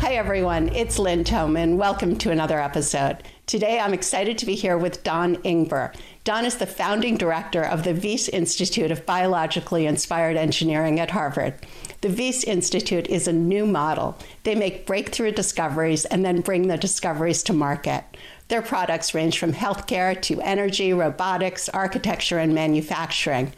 Hi, everyone. It's Lynn Thoman. Welcome to another episode. Today, I'm excited to be here with Don Ingber. Don is the founding director of the Wyss Institute of Biologically Inspired Engineering at Harvard. The Wyss Institute is a new model. They make breakthrough discoveries and then bring the discoveries to market. Their products range from healthcare to energy, robotics, architecture, and manufacturing.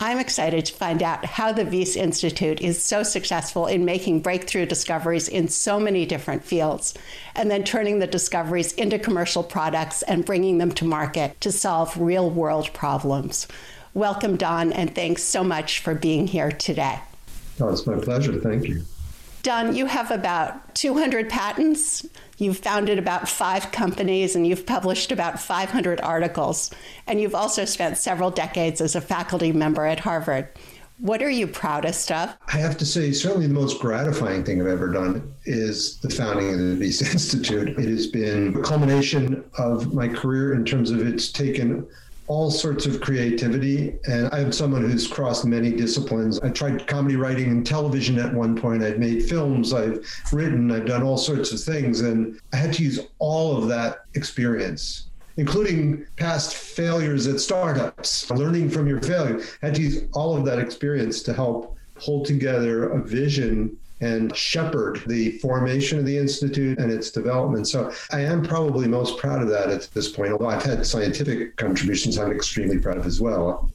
I'm excited to find out how the Wyss Institute is so successful in making breakthrough discoveries in so many different fields, and then turning the discoveries into commercial products and bringing them to market to solve real world problems. Welcome, Don, and thanks so much for being here today. Oh, it's my pleasure. Thank you. Don, you have about 200 patents. You've founded about five companies and you've published about 500 articles. And you've also spent several decades as a faculty member at Harvard. What are you proudest of? I have to say, certainly the most gratifying thing I've ever done is the founding of the Wyss Institute. It has been a culmination of my career in terms of it's taken all sorts of creativity. And I'm someone who's crossed many disciplines. I tried comedy writing and television at one point. I've made films, I've written, I've done all sorts of things. And I had to use all of that experience. Including past failures at startups, learning from your failure. I had to use all of that experience to help pull together a vision and shepherd the formation of the Institute and its development. So I am probably most proud of that at this point, although I've had scientific contributions I'm extremely proud of as well.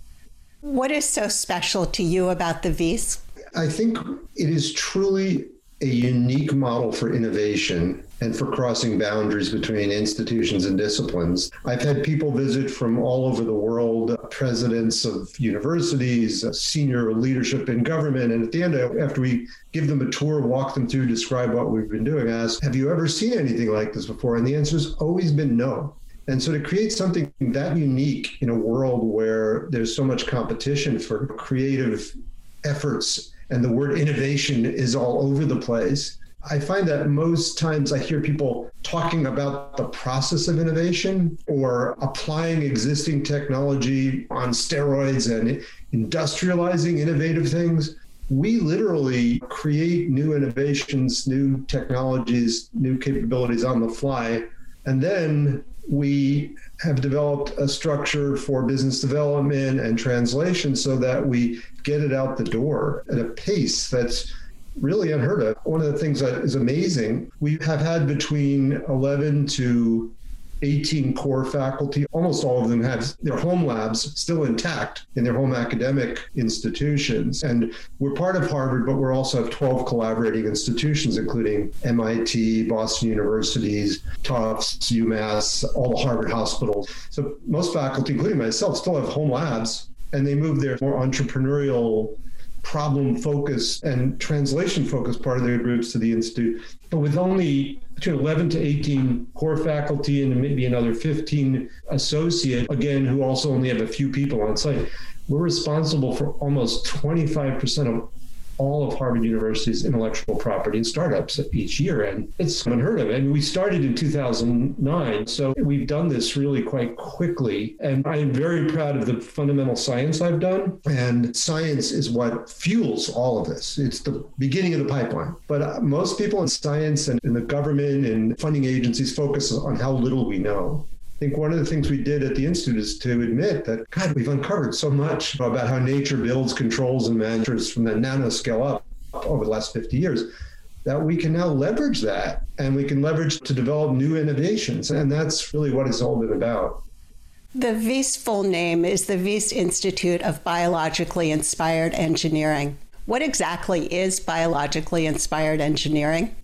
What is so special to you about the Wyss? I think it is truly a unique model for innovation and for crossing boundaries between institutions and disciplines. I've had people visit from all over the world, presidents of universities, senior leadership in government. And at the end, after we give them a tour, walk them through, describe what we've been doing, I ask, Have you ever seen anything like this before? And the answer has always been no. And so to create something that unique in a world where there's so much competition for creative efforts and the word innovation is all over the place, I find that most times I hear people talking about the process of innovation or applying existing technology on steroids and industrializing innovative things. We literally create new innovations, new technologies, new capabilities on the fly. And then we have developed a structure for business development and translation so that we get it out the door at a pace that's really unheard of. One of the things that is amazing, we have had between 11 to 18 core faculty. Almost all of them have their home labs still intact in their home academic institutions. And we're part of Harvard, but we're also have 12 collaborating institutions, including MIT, Boston Universities, Tufts, UMass, all the Harvard hospitals. So most faculty, including myself, still have home labs and they move their more entrepreneurial problem focused and translation focused part of their groups to the Institute. But with only between 11 to 18 core faculty and maybe another 15 associate, again, who also only have a few people on site, we're responsible for almost 25% of all of Harvard University's intellectual property and startups each year. And it's unheard of. And we started in 2009. So we've done this really quite quickly. And I am very proud of the fundamental science I've done. And science is what fuels all of this. It's the beginning of the pipeline. But uh, most people in science and in the government and funding agencies focus on how little we know. Think one of the things we did at the Institute is to admit that, God, we've uncovered so much about how nature builds, controls, and manages from the nanoscale up over the last 50 years that we can now leverage that and we can leverage to develop new innovations. And that's really what it's all been about. The Wyss full name is the Wyss Institute of Biologically Inspired Engineering. What exactly is biologically inspired engineering?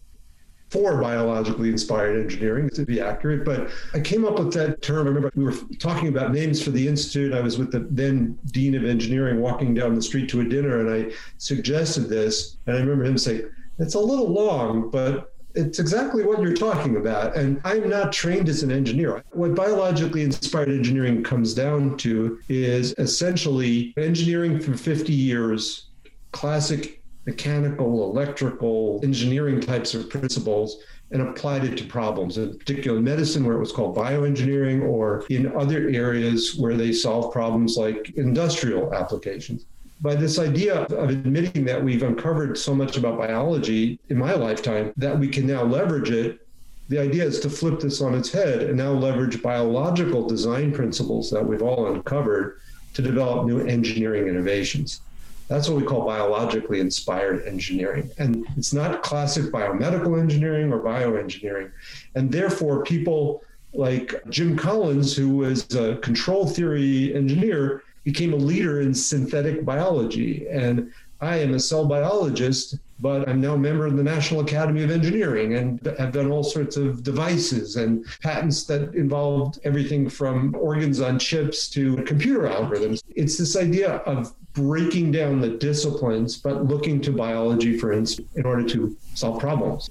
For biologically inspired engineering to be accurate. But I came up with that term. I remember we were talking about names for the institute. I was with the then dean of engineering walking down the street to a dinner, and I suggested this. And I remember him saying, "It's a little long, but." It's exactly what you're talking about. And I'm not trained as an engineer. What biologically inspired engineering comes down to is essentially engineering for 50 years, classic mechanical, electrical, engineering types of principles and applied it to problems, in particular in medicine, where it was called bioengineering, or in other areas where they solve problems like industrial applications by this idea of admitting that we've uncovered so much about biology in my lifetime that we can now leverage it. The idea is to flip this on its head and now leverage biological design principles that we've all uncovered to develop new engineering innovations. That's what we call biologically inspired engineering. And it's not classic biomedical engineering or bioengineering. And therefore, people like Jim Collins, who was a control theory engineer, became a leader in synthetic biology. And I am a cell biologist, but I'm now a member of the National Academy of Engineering and have done all sorts of devices and patents that involved everything from organs on chips to computer algorithms. It's this idea of breaking down the disciplines, but looking to biology, for instance, in order to solve problems.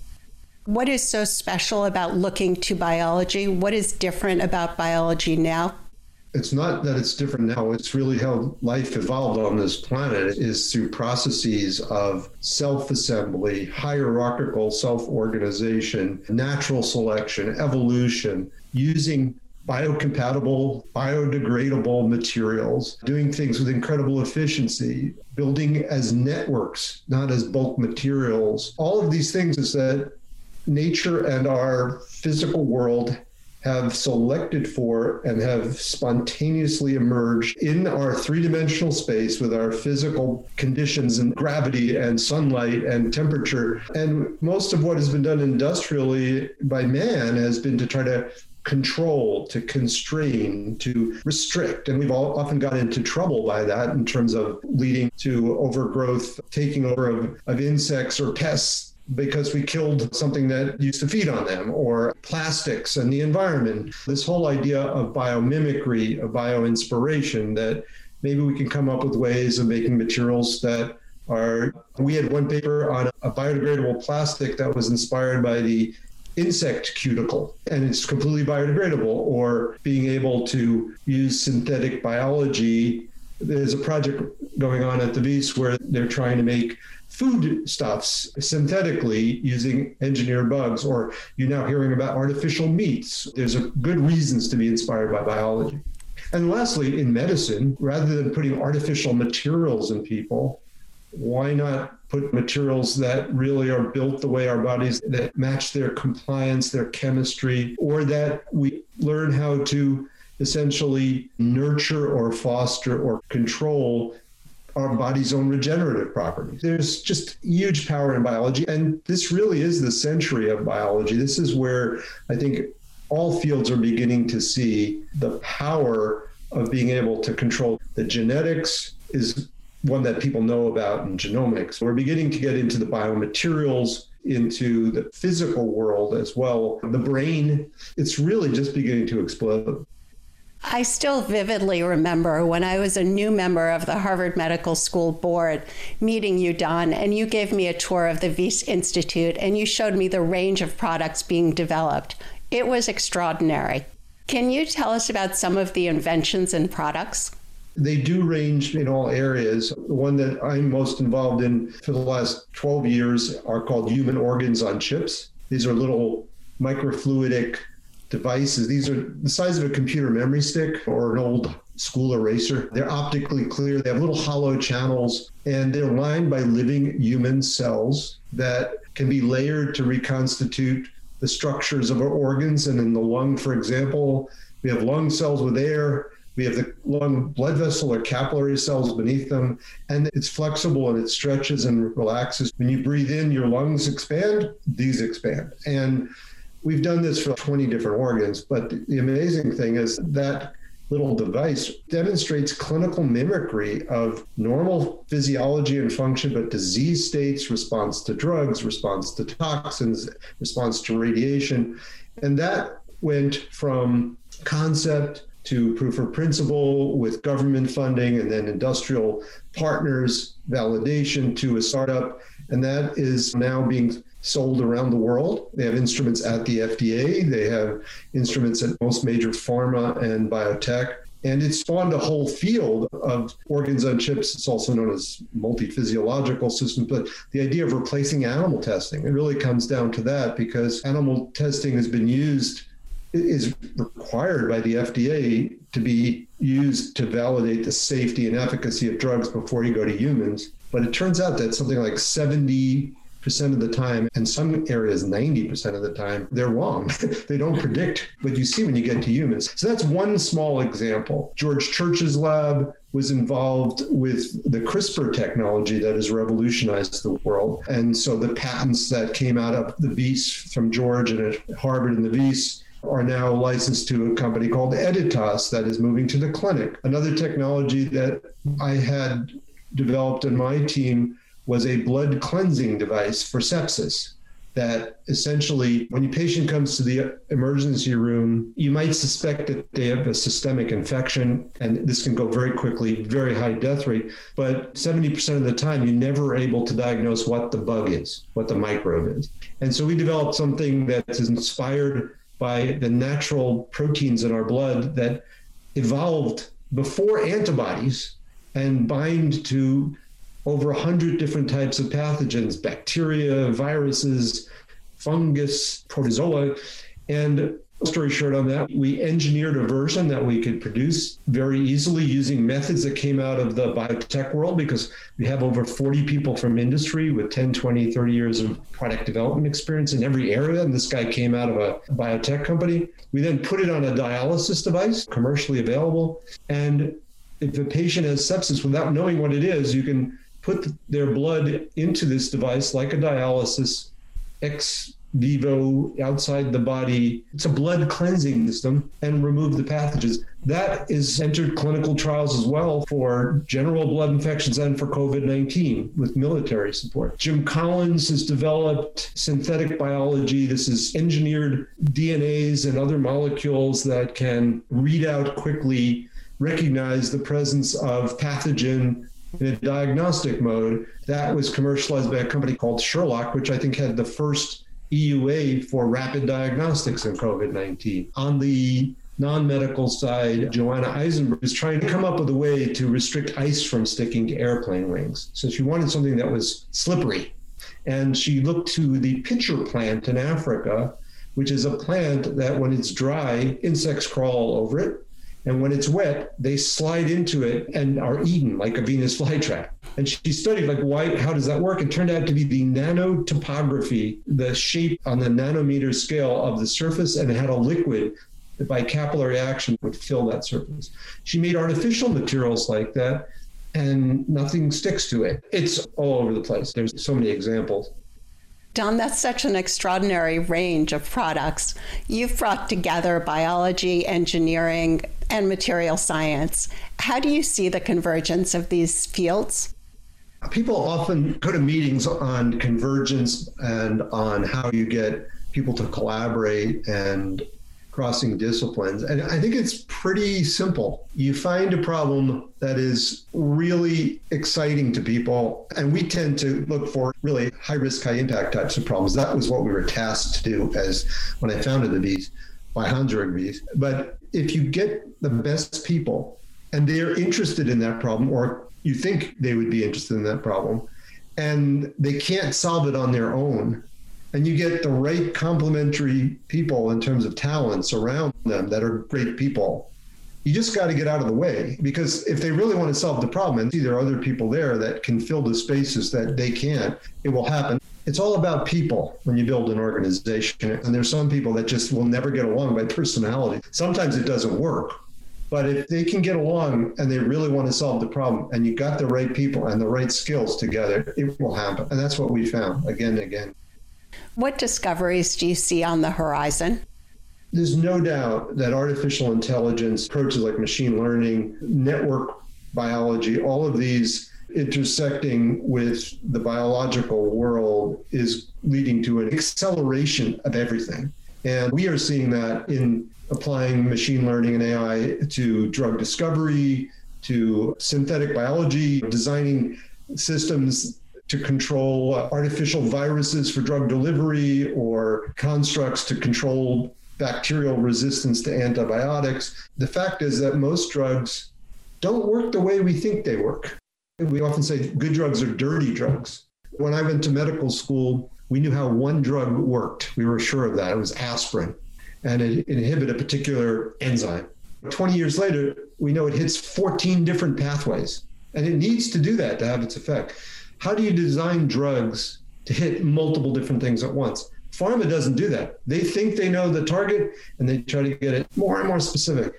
What is so special about looking to biology? What is different about biology now? It's not that it's different now. It's really how life evolved on this planet is through processes of self-assembly, hierarchical self-organization, natural selection, evolution, using biocompatible, biodegradable materials, doing things with incredible efficiency, building as networks, not as bulk materials. All of these things is that nature and our physical world have selected for and have spontaneously emerged in our three dimensional space with our physical conditions and gravity and sunlight and temperature. And most of what has been done industrially by man has been to try to control, to constrain, to restrict. And we've all often got into trouble by that in terms of leading to overgrowth, taking over of, of insects or pests because we killed something that used to feed on them, or plastics and the environment. This whole idea of biomimicry, of bioinspiration, that maybe we can come up with ways of making materials that are. We had one paper on a biodegradable plastic that was inspired by the insect cuticle and it's completely biodegradable or being able to use synthetic biology there's a project going on at the Wyss where they're trying to make food stuffs synthetically using engineered bugs or you're now hearing about artificial meats. There's good reasons to be inspired by biology. And lastly in medicine rather than putting artificial materials in people why not put materials that really are built the way our bodies that match their compliance, their chemistry, or that we learn how to essentially nurture or foster or control our body's own regenerative properties. There's just huge power in biology. And this really is the century of biology. This is where I think all fields are beginning to see the power of being able to control the genetics is one that people know about in genomics. We're beginning to get into the biomaterials, into the physical world as well. The brain, it's really just beginning to explode. I still vividly remember when I was a new member of the Harvard Medical School board meeting you, Don, and you gave me a tour of the Wyss Institute and you showed me the range of products being developed. It was extraordinary. Can you tell us about some of the inventions and products? They do range in all areas. The one that I'm most involved in for the last 12 years are called human organs on chips. These are little microfluidic devices. These are the size of a computer memory stick or an old school eraser. They're optically clear. They have little hollow channels and they're lined by living human cells that can be layered to reconstitute the structures of our organs. And in the lung, for example, we have lung cells with air we have the lung blood vessel or capillary cells beneath them, and it's flexible and it stretches and relaxes. When you breathe in, your lungs expand, these expand. And we've done this for 20 different organs, but the amazing thing is that little device demonstrates clinical mimicry of normal physiology and function, but disease states, response to drugs, response to toxins, response to radiation. And that went from concept to proof of principle with government funding and then industrial partners validation to a startup. And that is now being sold around the world. They have instruments at the FDA, they have instruments at most major pharma and biotech. And it spawned a whole field of organs on chips. It's also known as multi-physiological systems. But the idea of replacing animal testing, it really comes down to that because animal testing has been used, is required by the FDA to be used to validate the safety and efficacy of drugs before you go to humans. But it turns out that something like 70 percent of the time, and some areas 90% of the time, they're wrong. they don't predict what you see when you get to humans. So that's one small example. George Church's lab was involved with the CRISPR technology that has revolutionized the world. And so the patents that came out of the Wyss from George and at Harvard and the Wyss are now licensed to a company called Editas that is moving to the clinic. Another technology that I had developed in my team was a blood cleansing device for sepsis that essentially, when a patient comes to the emergency room, you might suspect that they have a systemic infection, and this can go very quickly, very high death rate. But 70% of the time, you're never able to diagnose what the bug is, what the microbe is. And so we developed something that is inspired by the natural proteins in our blood that evolved before antibodies and bind to over 100 different types of pathogens bacteria, viruses, fungus, protozoa. And story short on that, we engineered a version that we could produce very easily using methods that came out of the biotech world because we have over 40 people from industry with 10, 20, 30 years of product development experience in every area. And this guy came out of a biotech company. We then put it on a dialysis device, commercially available. And if a patient has sepsis without knowing what it is, you can put their blood into this device like a dialysis ex vivo outside the body. It's a blood cleansing system and remove the pathogens. That is entered clinical trials as well for general blood infections and for COVID 19 with military support. Jim Collins has developed synthetic biology. This is engineered DNAs and other molecules that can read out quickly, recognize the presence of pathogen in a diagnostic mode. That was commercialized by a company called Sherlock, which I think had the first EUA for rapid diagnostics in COVID 19. On the non medical side, Joanna Aizenberg is trying to come up with a way to restrict ice from sticking to airplane wings. So she wanted something that was slippery. And she looked to the pitcher plant in Africa, which is a plant that when it's dry, insects crawl all over it. And when it's wet, they slide into it and are eaten like a Venus flytrap. And she studied like why, how does that work? It turned out to be the nanotopography, the shape on the nanometer scale of the surface, and it had a liquid that by capillary action would fill that surface. She made artificial materials like that, and nothing sticks to it. It's all over the place. There's so many examples. Don, that's such an extraordinary range of products. You've brought together biology, engineering, and material science. How do you see the convergence of these fields? People often go to meetings on convergence and on how you get people to collaborate and crossing disciplines. And I think it's pretty simple. You find a problem that is really exciting to people, and we tend to look for really high risk, high impact types of problems. That was what we were tasked to do as when I founded the Wyss by Hans-Jörg Wyss. But if you get the best people and they're interested in that problem, or you think they would be interested in that problem, and they can't solve it on their own, and you get the right complementary people in terms of talents around them that are great people. You just got to get out of the way because if they really want to solve the problem and see there are other people there that can fill the spaces that they can't it will happen. It's all about people when you build an organization. And there's some people that just will never get along by personality. Sometimes it doesn't work. But if they can get along and they really want to solve the problem and you got the right people and the right skills together it will happen. And that's what we found again and again what discoveries do you see on the horizon? There's no doubt that artificial intelligence, approaches like machine learning, network biology, all of these intersecting with the biological world is leading to an acceleration of everything. And we are seeing that in applying machine learning and AI to drug discovery, to synthetic biology, designing systems to control uh, artificial viruses for drug delivery or constructs to control bacterial resistance to antibiotics. The fact is that most drugs don't work the way we think they work. We often say good drugs are dirty drugs. When I went to medical school, we knew how one drug worked. We were sure of that. It was aspirin, and it inhibited a particular enzyme. 20 years later, we know it hits 14 different pathways, and it needs to do that to have its effect. How do you design drugs to hit multiple different things at once? Pharma doesn't do that. They think they know the target and they try to get it more and more specific.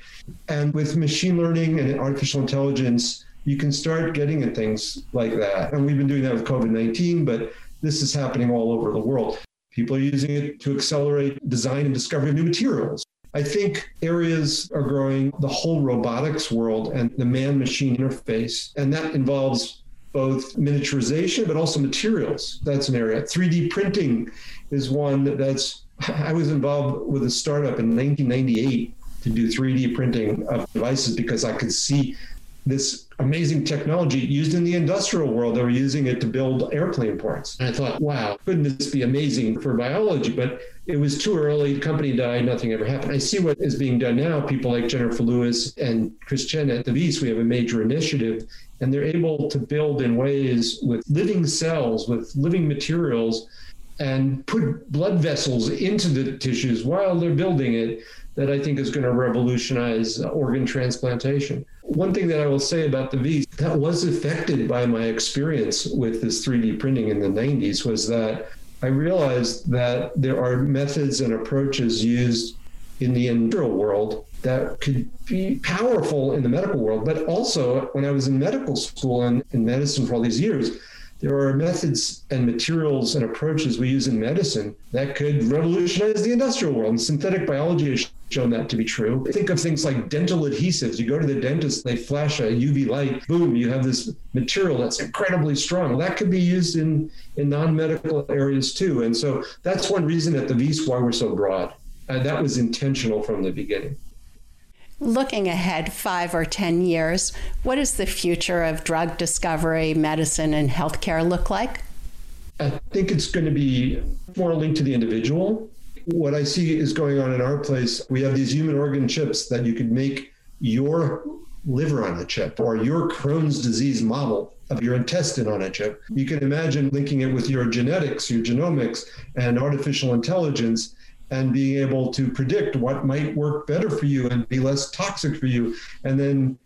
And with machine learning and artificial intelligence, you can start getting at things like that. And we've been doing that with COVID 19, but this is happening all over the world. People are using it to accelerate design and discovery of new materials. I think areas are growing the whole robotics world and the man machine interface, and that involves both miniaturization but also materials. That's an area. 3D printing is one that's, I was involved with a startup in 1998 to do 3D printing of devices because I could see this amazing technology used in the industrial world. They were using it to build airplane parts. And I thought, wow, couldn't this be amazing for biology? But it was too early. The company died. Nothing ever happened. I see what is being done now. People like Jennifer Lewis and Chris Chen at the Wyss, we have a major initiative, and they're able to build in ways with living cells, with living materials, and put blood vessels into the tissues while they're building it that I think is going to revolutionize organ transplantation. One thing that I will say about the Wyss that was affected by my experience with this 3D printing in the 90s was that I realized that there are methods and approaches used in the industrial world that could be powerful in the medical world. But also, when I was in medical school and in medicine for all these years, there are methods and materials and approaches we use in medicine that could revolutionize the industrial world. And synthetic biology has shown that to be true. Think of things like dental adhesives. You go to the dentist, they flash a UV light, boom, you have this material that's incredibly strong. That could be used in, in non medical areas too. And so that's one reason at the Wyss why we're so broad. And that was intentional from the beginning. Looking ahead five or 10 years, what does the future of drug discovery, medicine, and healthcare look like? I think it's going to be more linked to the individual. What I see is going on in our place, we have these human organ chips that you could make your liver on a chip or your Crohn's disease model of your intestine on a chip. You can imagine linking it with your genetics, your genomics, and artificial intelligence and being able to predict what might work better for you and be less toxic for you, and then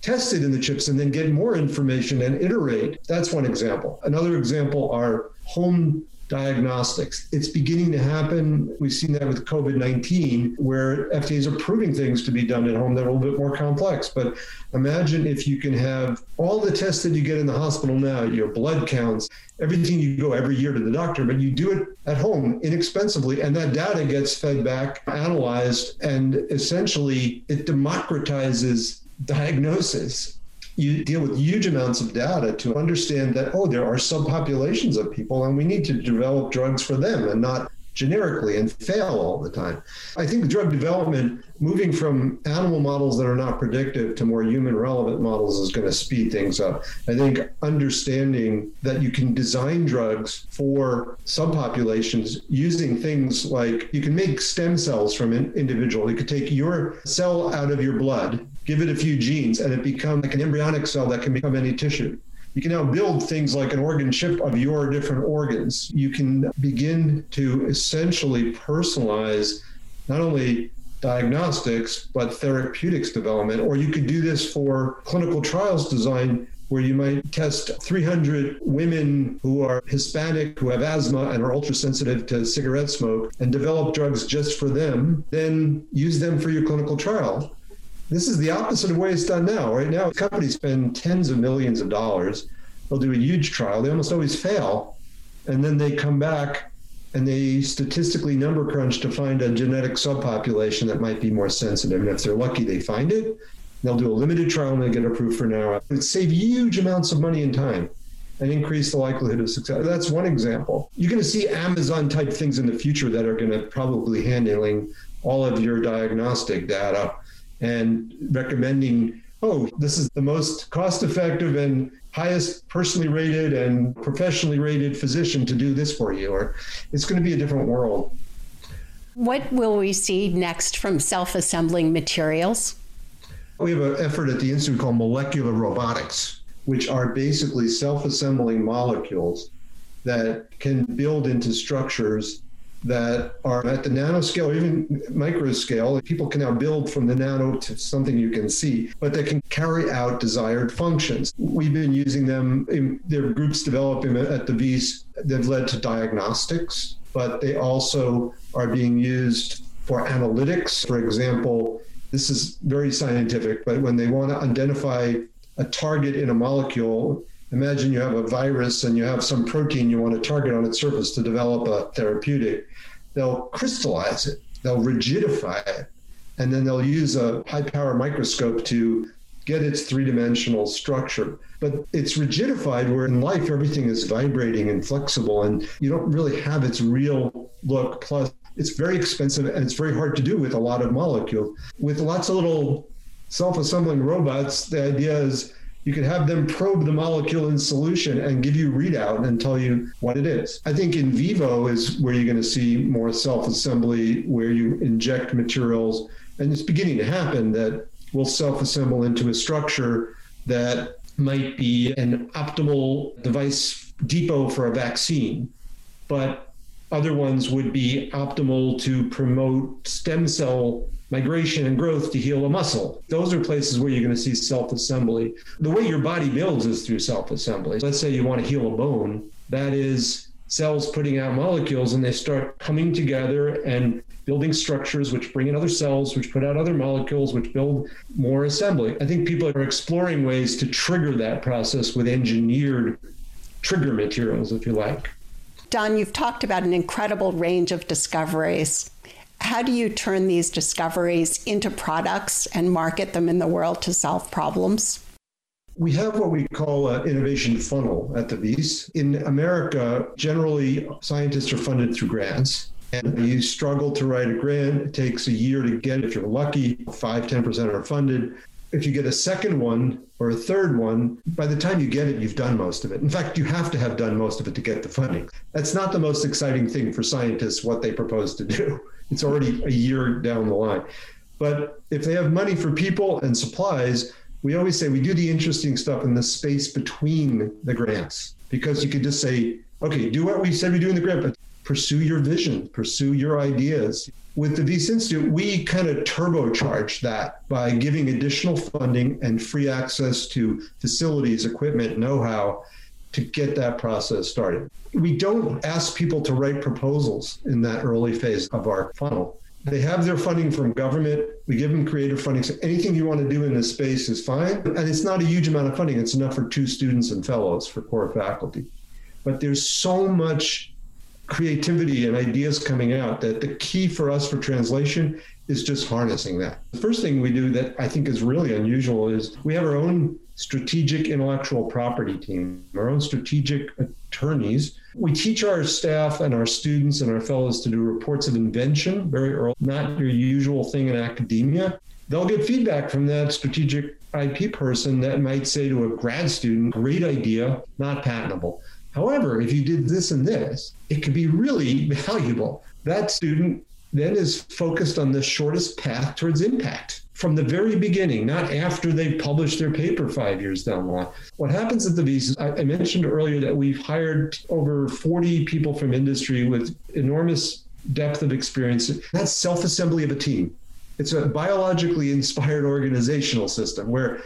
test it in the chips and then get more information and iterate. That's one example. Another example are home diagnostics. It's beginning to happen. We've seen that with COVID 19, where FDA is approving things to be done at home that are a little bit more complex. But imagine if you can have all the tests that you get in the hospital now, your blood counts, everything you go every year to the doctor, but you do it at home inexpensively. And that data gets fed back, analyzed, and essentially it democratizes diagnosis you deal with huge amounts of data to understand that, oh, there are subpopulations of people and we need to develop drugs for them and not generically and fail all the time. I think drug development, moving from animal models that are not predictive to more human relevant models, is going to speed things up. I think understanding that you can design drugs for subpopulations using things like you can make stem cells from an individual. You could take your cell out of your blood give it a few genes, and it becomes like an embryonic cell that can become any tissue. You can now build things like an organ chip of your different organs. You can begin to essentially personalize not only diagnostics, but therapeutics development. Or you could do this for clinical trials design where you might test 300 women who are Hispanic, who have asthma and are ultra sensitive to cigarette smoke, and develop drugs just for them, then use them for your clinical trial. This is the opposite of the way it's done now. Right now, companies spend tens of millions of dollars. They'll do a huge trial. They almost always fail. And then they come back and they statistically number crunch to find a genetic subpopulation that might be more sensitive. And if they're lucky, they find it. They'll do a limited trial and they get approved for now. It would save huge amounts of money and time and increase the likelihood of success. That's one example. You're going to see Amazon type things in the future that are going to probably handling all of your diagnostic data and recommending oh, this is the most cost effective and highest personally rated and professionally rated physician to do this for you, or it's going to be a different world. What will we see next from self assembling materials? We have an effort at the Institute called molecular robotics, which are basically self assembling molecules that can build into structures that are at the nanoscale or even micro scale. People can now build from the nano to something you can see, but they can carry out desired functions. We've been using them, in, their groups developing at the Wyss. they've led to diagnostics, but they also are being used for analytics. For example, this is very scientific, but when they want to identify a target in a molecule, imagine you have a virus and you have some protein you want to target on its surface to develop a therapeutic. They'll crystallize it, they'll rigidify it, and then they'll use a high power microscope to get its three dimensional structure. But it's rigidified where in life everything is vibrating and flexible, and you don't really have its real look. Plus, it's very expensive and it's very hard to do with a lot of molecules. With lots of little self assembling robots, the idea is you could have them probe the molecule in solution and give you readout and tell you what it is. I think in vivo is where you're going to see more self assembly, where you inject materials, and it's beginning to happen that will self assemble into a structure that might be an optimal device depot for a vaccine. But other ones would be optimal to promote stem cell migration and growth to heal a muscle. Those are places where you're going to see self assembly. The way your body builds is through self assembly. Let's say you want to heal a bone, that is cells putting out molecules and they start coming together and building structures which bring in other cells, which put out other molecules, which build more assembly. I think people are exploring ways to trigger that process with engineered trigger materials, if you like. Don, you've talked about an incredible range of discoveries how do you turn these discoveries into products and market them in the world to solve problems? We have what we call an innovation funnel at the Wyss. In America, generally, scientists are funded through grants. And you struggle to write a grant, it takes a year to get. If you're lucky, 5 10% are funded. If you get a second one or a third one, by the time you get it, you've done most of it. In fact, you have to have done most of it to get the funding. That's not the most exciting thing for scientists, what they propose to do. It's already a year down the line. But if they have money for people and supplies, we always say we do the interesting stuff in the space between the grants because you could just say, okay, do what we said we do in the grant, but pursue your vision, pursue your ideas. With the Wyss Institute, we kind of turbocharge that by giving additional funding and free access to facilities, equipment, know how to get that process started. We don't ask people to write proposals in that early phase of our funnel. They have their funding from government. We give them creative funding. So anything you want to do in this space is fine. And it's not a huge amount of funding. It's enough for two students and fellows for core faculty. But there's so much creativity and ideas coming out that the key for us for translation is just harnessing that. The first thing we do that I think is really unusual is we have our own strategic intellectual property team, our own strategic attorneys. We teach our staff and our students and our fellows to do reports of invention very early, not your usual thing in academia. They'll get feedback from that strategic IP person that might say to a grad student, great idea, not patentable. However, if you did this and this, it could be really valuable. That student then is focused on the shortest path towards impact from the very beginning, not after they've published their paper five years down the line. What happens at the Wyss, I, I mentioned earlier that we've hired over 40 people from industry with enormous depth of experience. That's self assembly of a team. It's a biologically inspired organizational system where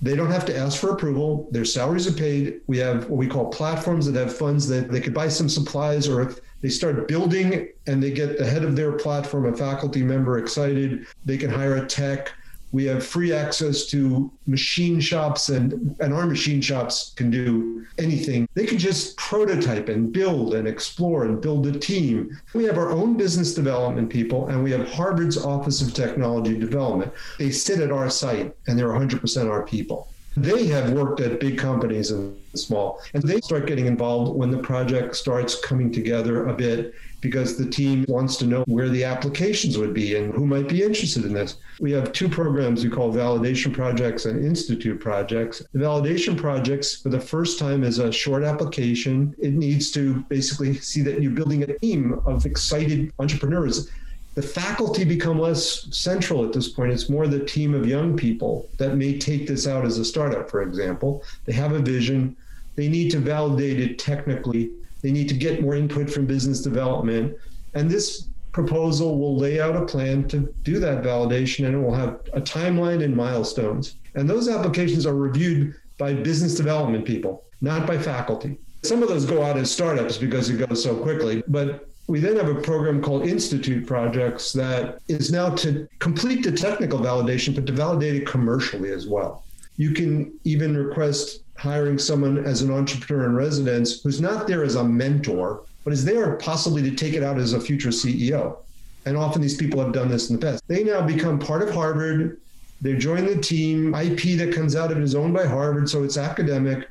they don't have to ask for approval. Their salaries are paid. We have what we call platforms that have funds that they could buy some supplies, or if they start building and they get the head of their platform, a faculty member, excited, they can hire a tech we have free access to machine shops, and, and our machine shops can do anything. They can just prototype and build and explore and build a team. We have our own business development people, and we have Harvard's Office of Technology Development. They sit at our site, and they're 100% our people. They have worked at big companies and small, and they start getting involved when the project starts coming together a bit because the team wants to know where the applications would be and who might be interested in this. We have two programs we call validation projects and institute projects. The validation projects, for the first time, is a short application. It needs to basically see that you're building a team of excited entrepreneurs. The faculty become less central at this point. It's more the team of young people that may take this out as a startup, for example. They have a vision, they need to validate it technically they need to get more input from business development. And this proposal will lay out a plan to do that validation and it will have a timeline and milestones. And those applications are reviewed by business development people, not by faculty. Some of those go out as startups because it goes so quickly, but we then have a program called Institute Projects that is now to complete the technical validation, but to validate it commercially as well. You can even request hiring someone as an entrepreneur in residence who's not there as a mentor, but is there possibly to take it out as a future CEO. And often these people have done this in the past. They now become part of Harvard. They join the team. IP that comes out of it is owned by Harvard, so it's academic,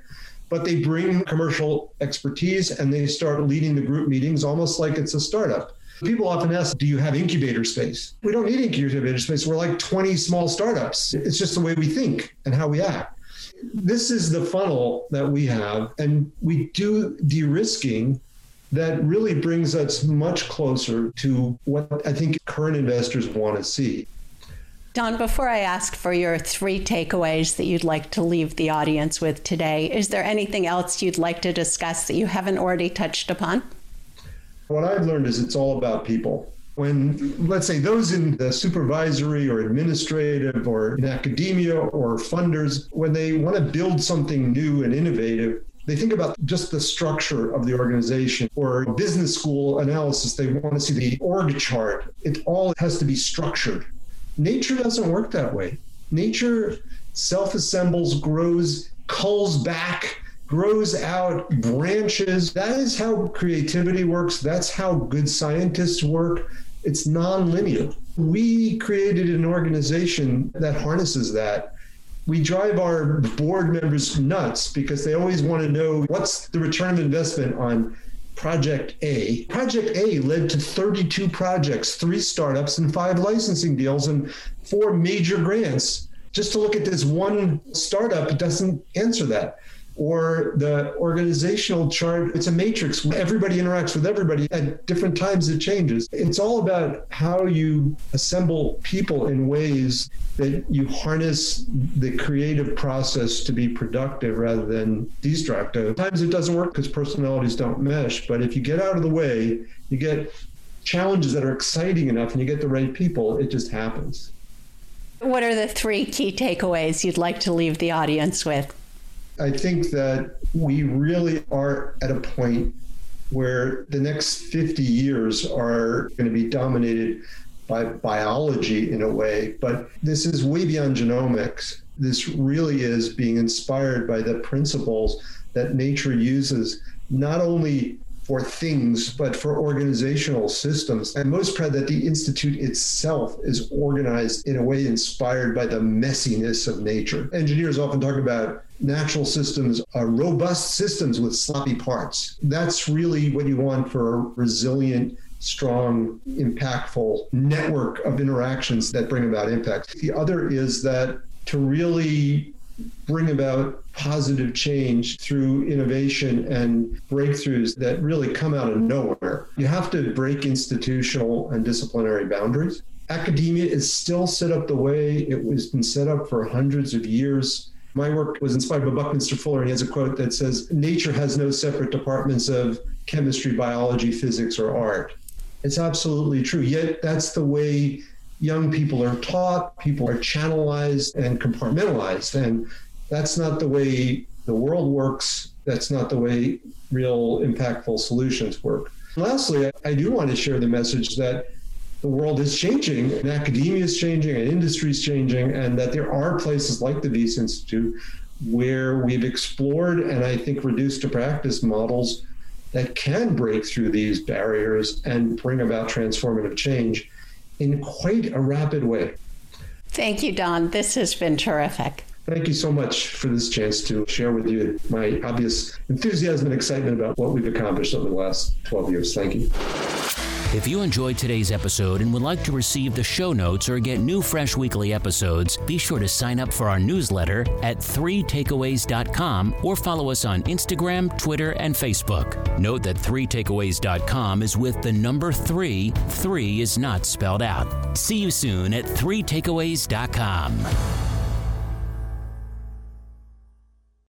but they bring commercial expertise and they start leading the group meetings almost like it's a startup. People often ask, Do you have incubator space? We don't need incubator space. We're like 20 small startups. It's just the way we think and how we act this is the funnel that we have, and we do de risking that really brings us much closer to what I think current investors want to see. Don, before I ask for your three takeaways that you'd like to leave the audience with today, is there anything else you'd like to discuss that you haven't already touched upon? What I've learned is it's all about people when, let's say, those in the supervisory or administrative or in academia or funders, when they want to build something new and innovative, they think about just the structure of the organization or business school analysis. They want to see the org chart. It all has to be structured. Nature doesn't work that way. Nature self assembles, grows, culls back, grows out, branches. That is how creativity works. That's how good scientists work. It's nonlinear. We created an organization that harnesses that. We drive our board members nuts because they always want to know what's the return of investment on Project A. Project A led to 32 projects, three startups, and five licensing deals, and four major grants. Just to look at this one startup doesn't answer that or the organizational chart. It's a matrix. Everybody interacts with everybody at different times. It changes. It's all about how you assemble people in ways that you harness the creative process to be productive rather than destructive. Sometimes it doesn't work because personalities don't mesh. But if you get out of the way, you get challenges that are exciting enough and you get the right people, it just happens. What are the three key takeaways you'd like to leave the audience with? I think that we really are at a point where the next 50 years are going to be dominated by biology in a way, but this is way beyond genomics. This really is being inspired by the principles that nature uses, not only for things, but for organizational systems. I'm most proud that the Institute itself is organized in a way inspired by the messiness of nature. Engineers often talk about natural systems are robust systems with sloppy parts. That's really what you want for a resilient, strong, impactful network of interactions that bring about impact. The other is that to really bring about positive change through innovation and breakthroughs that really come out of nowhere. You have to break institutional and disciplinary boundaries. Academia is still set up the way it was been set up for hundreds of years. My work was inspired by Buckminster Fuller, and he has a quote that says, Nature has no separate departments of chemistry, biology, physics, or art. It's absolutely true. Yet that's the way young people are taught, people are channelized and compartmentalized. And that's not the way the world works. That's not the way real impactful solutions work. Lastly, I do want to share the message that the world is changing and academia is changing and industry is changing, and that there are places like the Wyss Institute where we've explored and I think reduced to practice models that can break through these barriers and bring about transformative change in quite a rapid way. Thank you, Don. This has been terrific. Thank you so much for this chance to share with you my obvious enthusiasm and excitement about what we've accomplished over the last 12 years. Thank you. If you enjoyed today's episode and would like to receive the show notes or get new fresh weekly episodes, be sure to sign up for our newsletter at 3takeaways.com or follow us on Instagram, Twitter, and Facebook. Note that 3takeaways.com is with the number 3. 3 is not spelled out. See you soon at 3takeaways.com.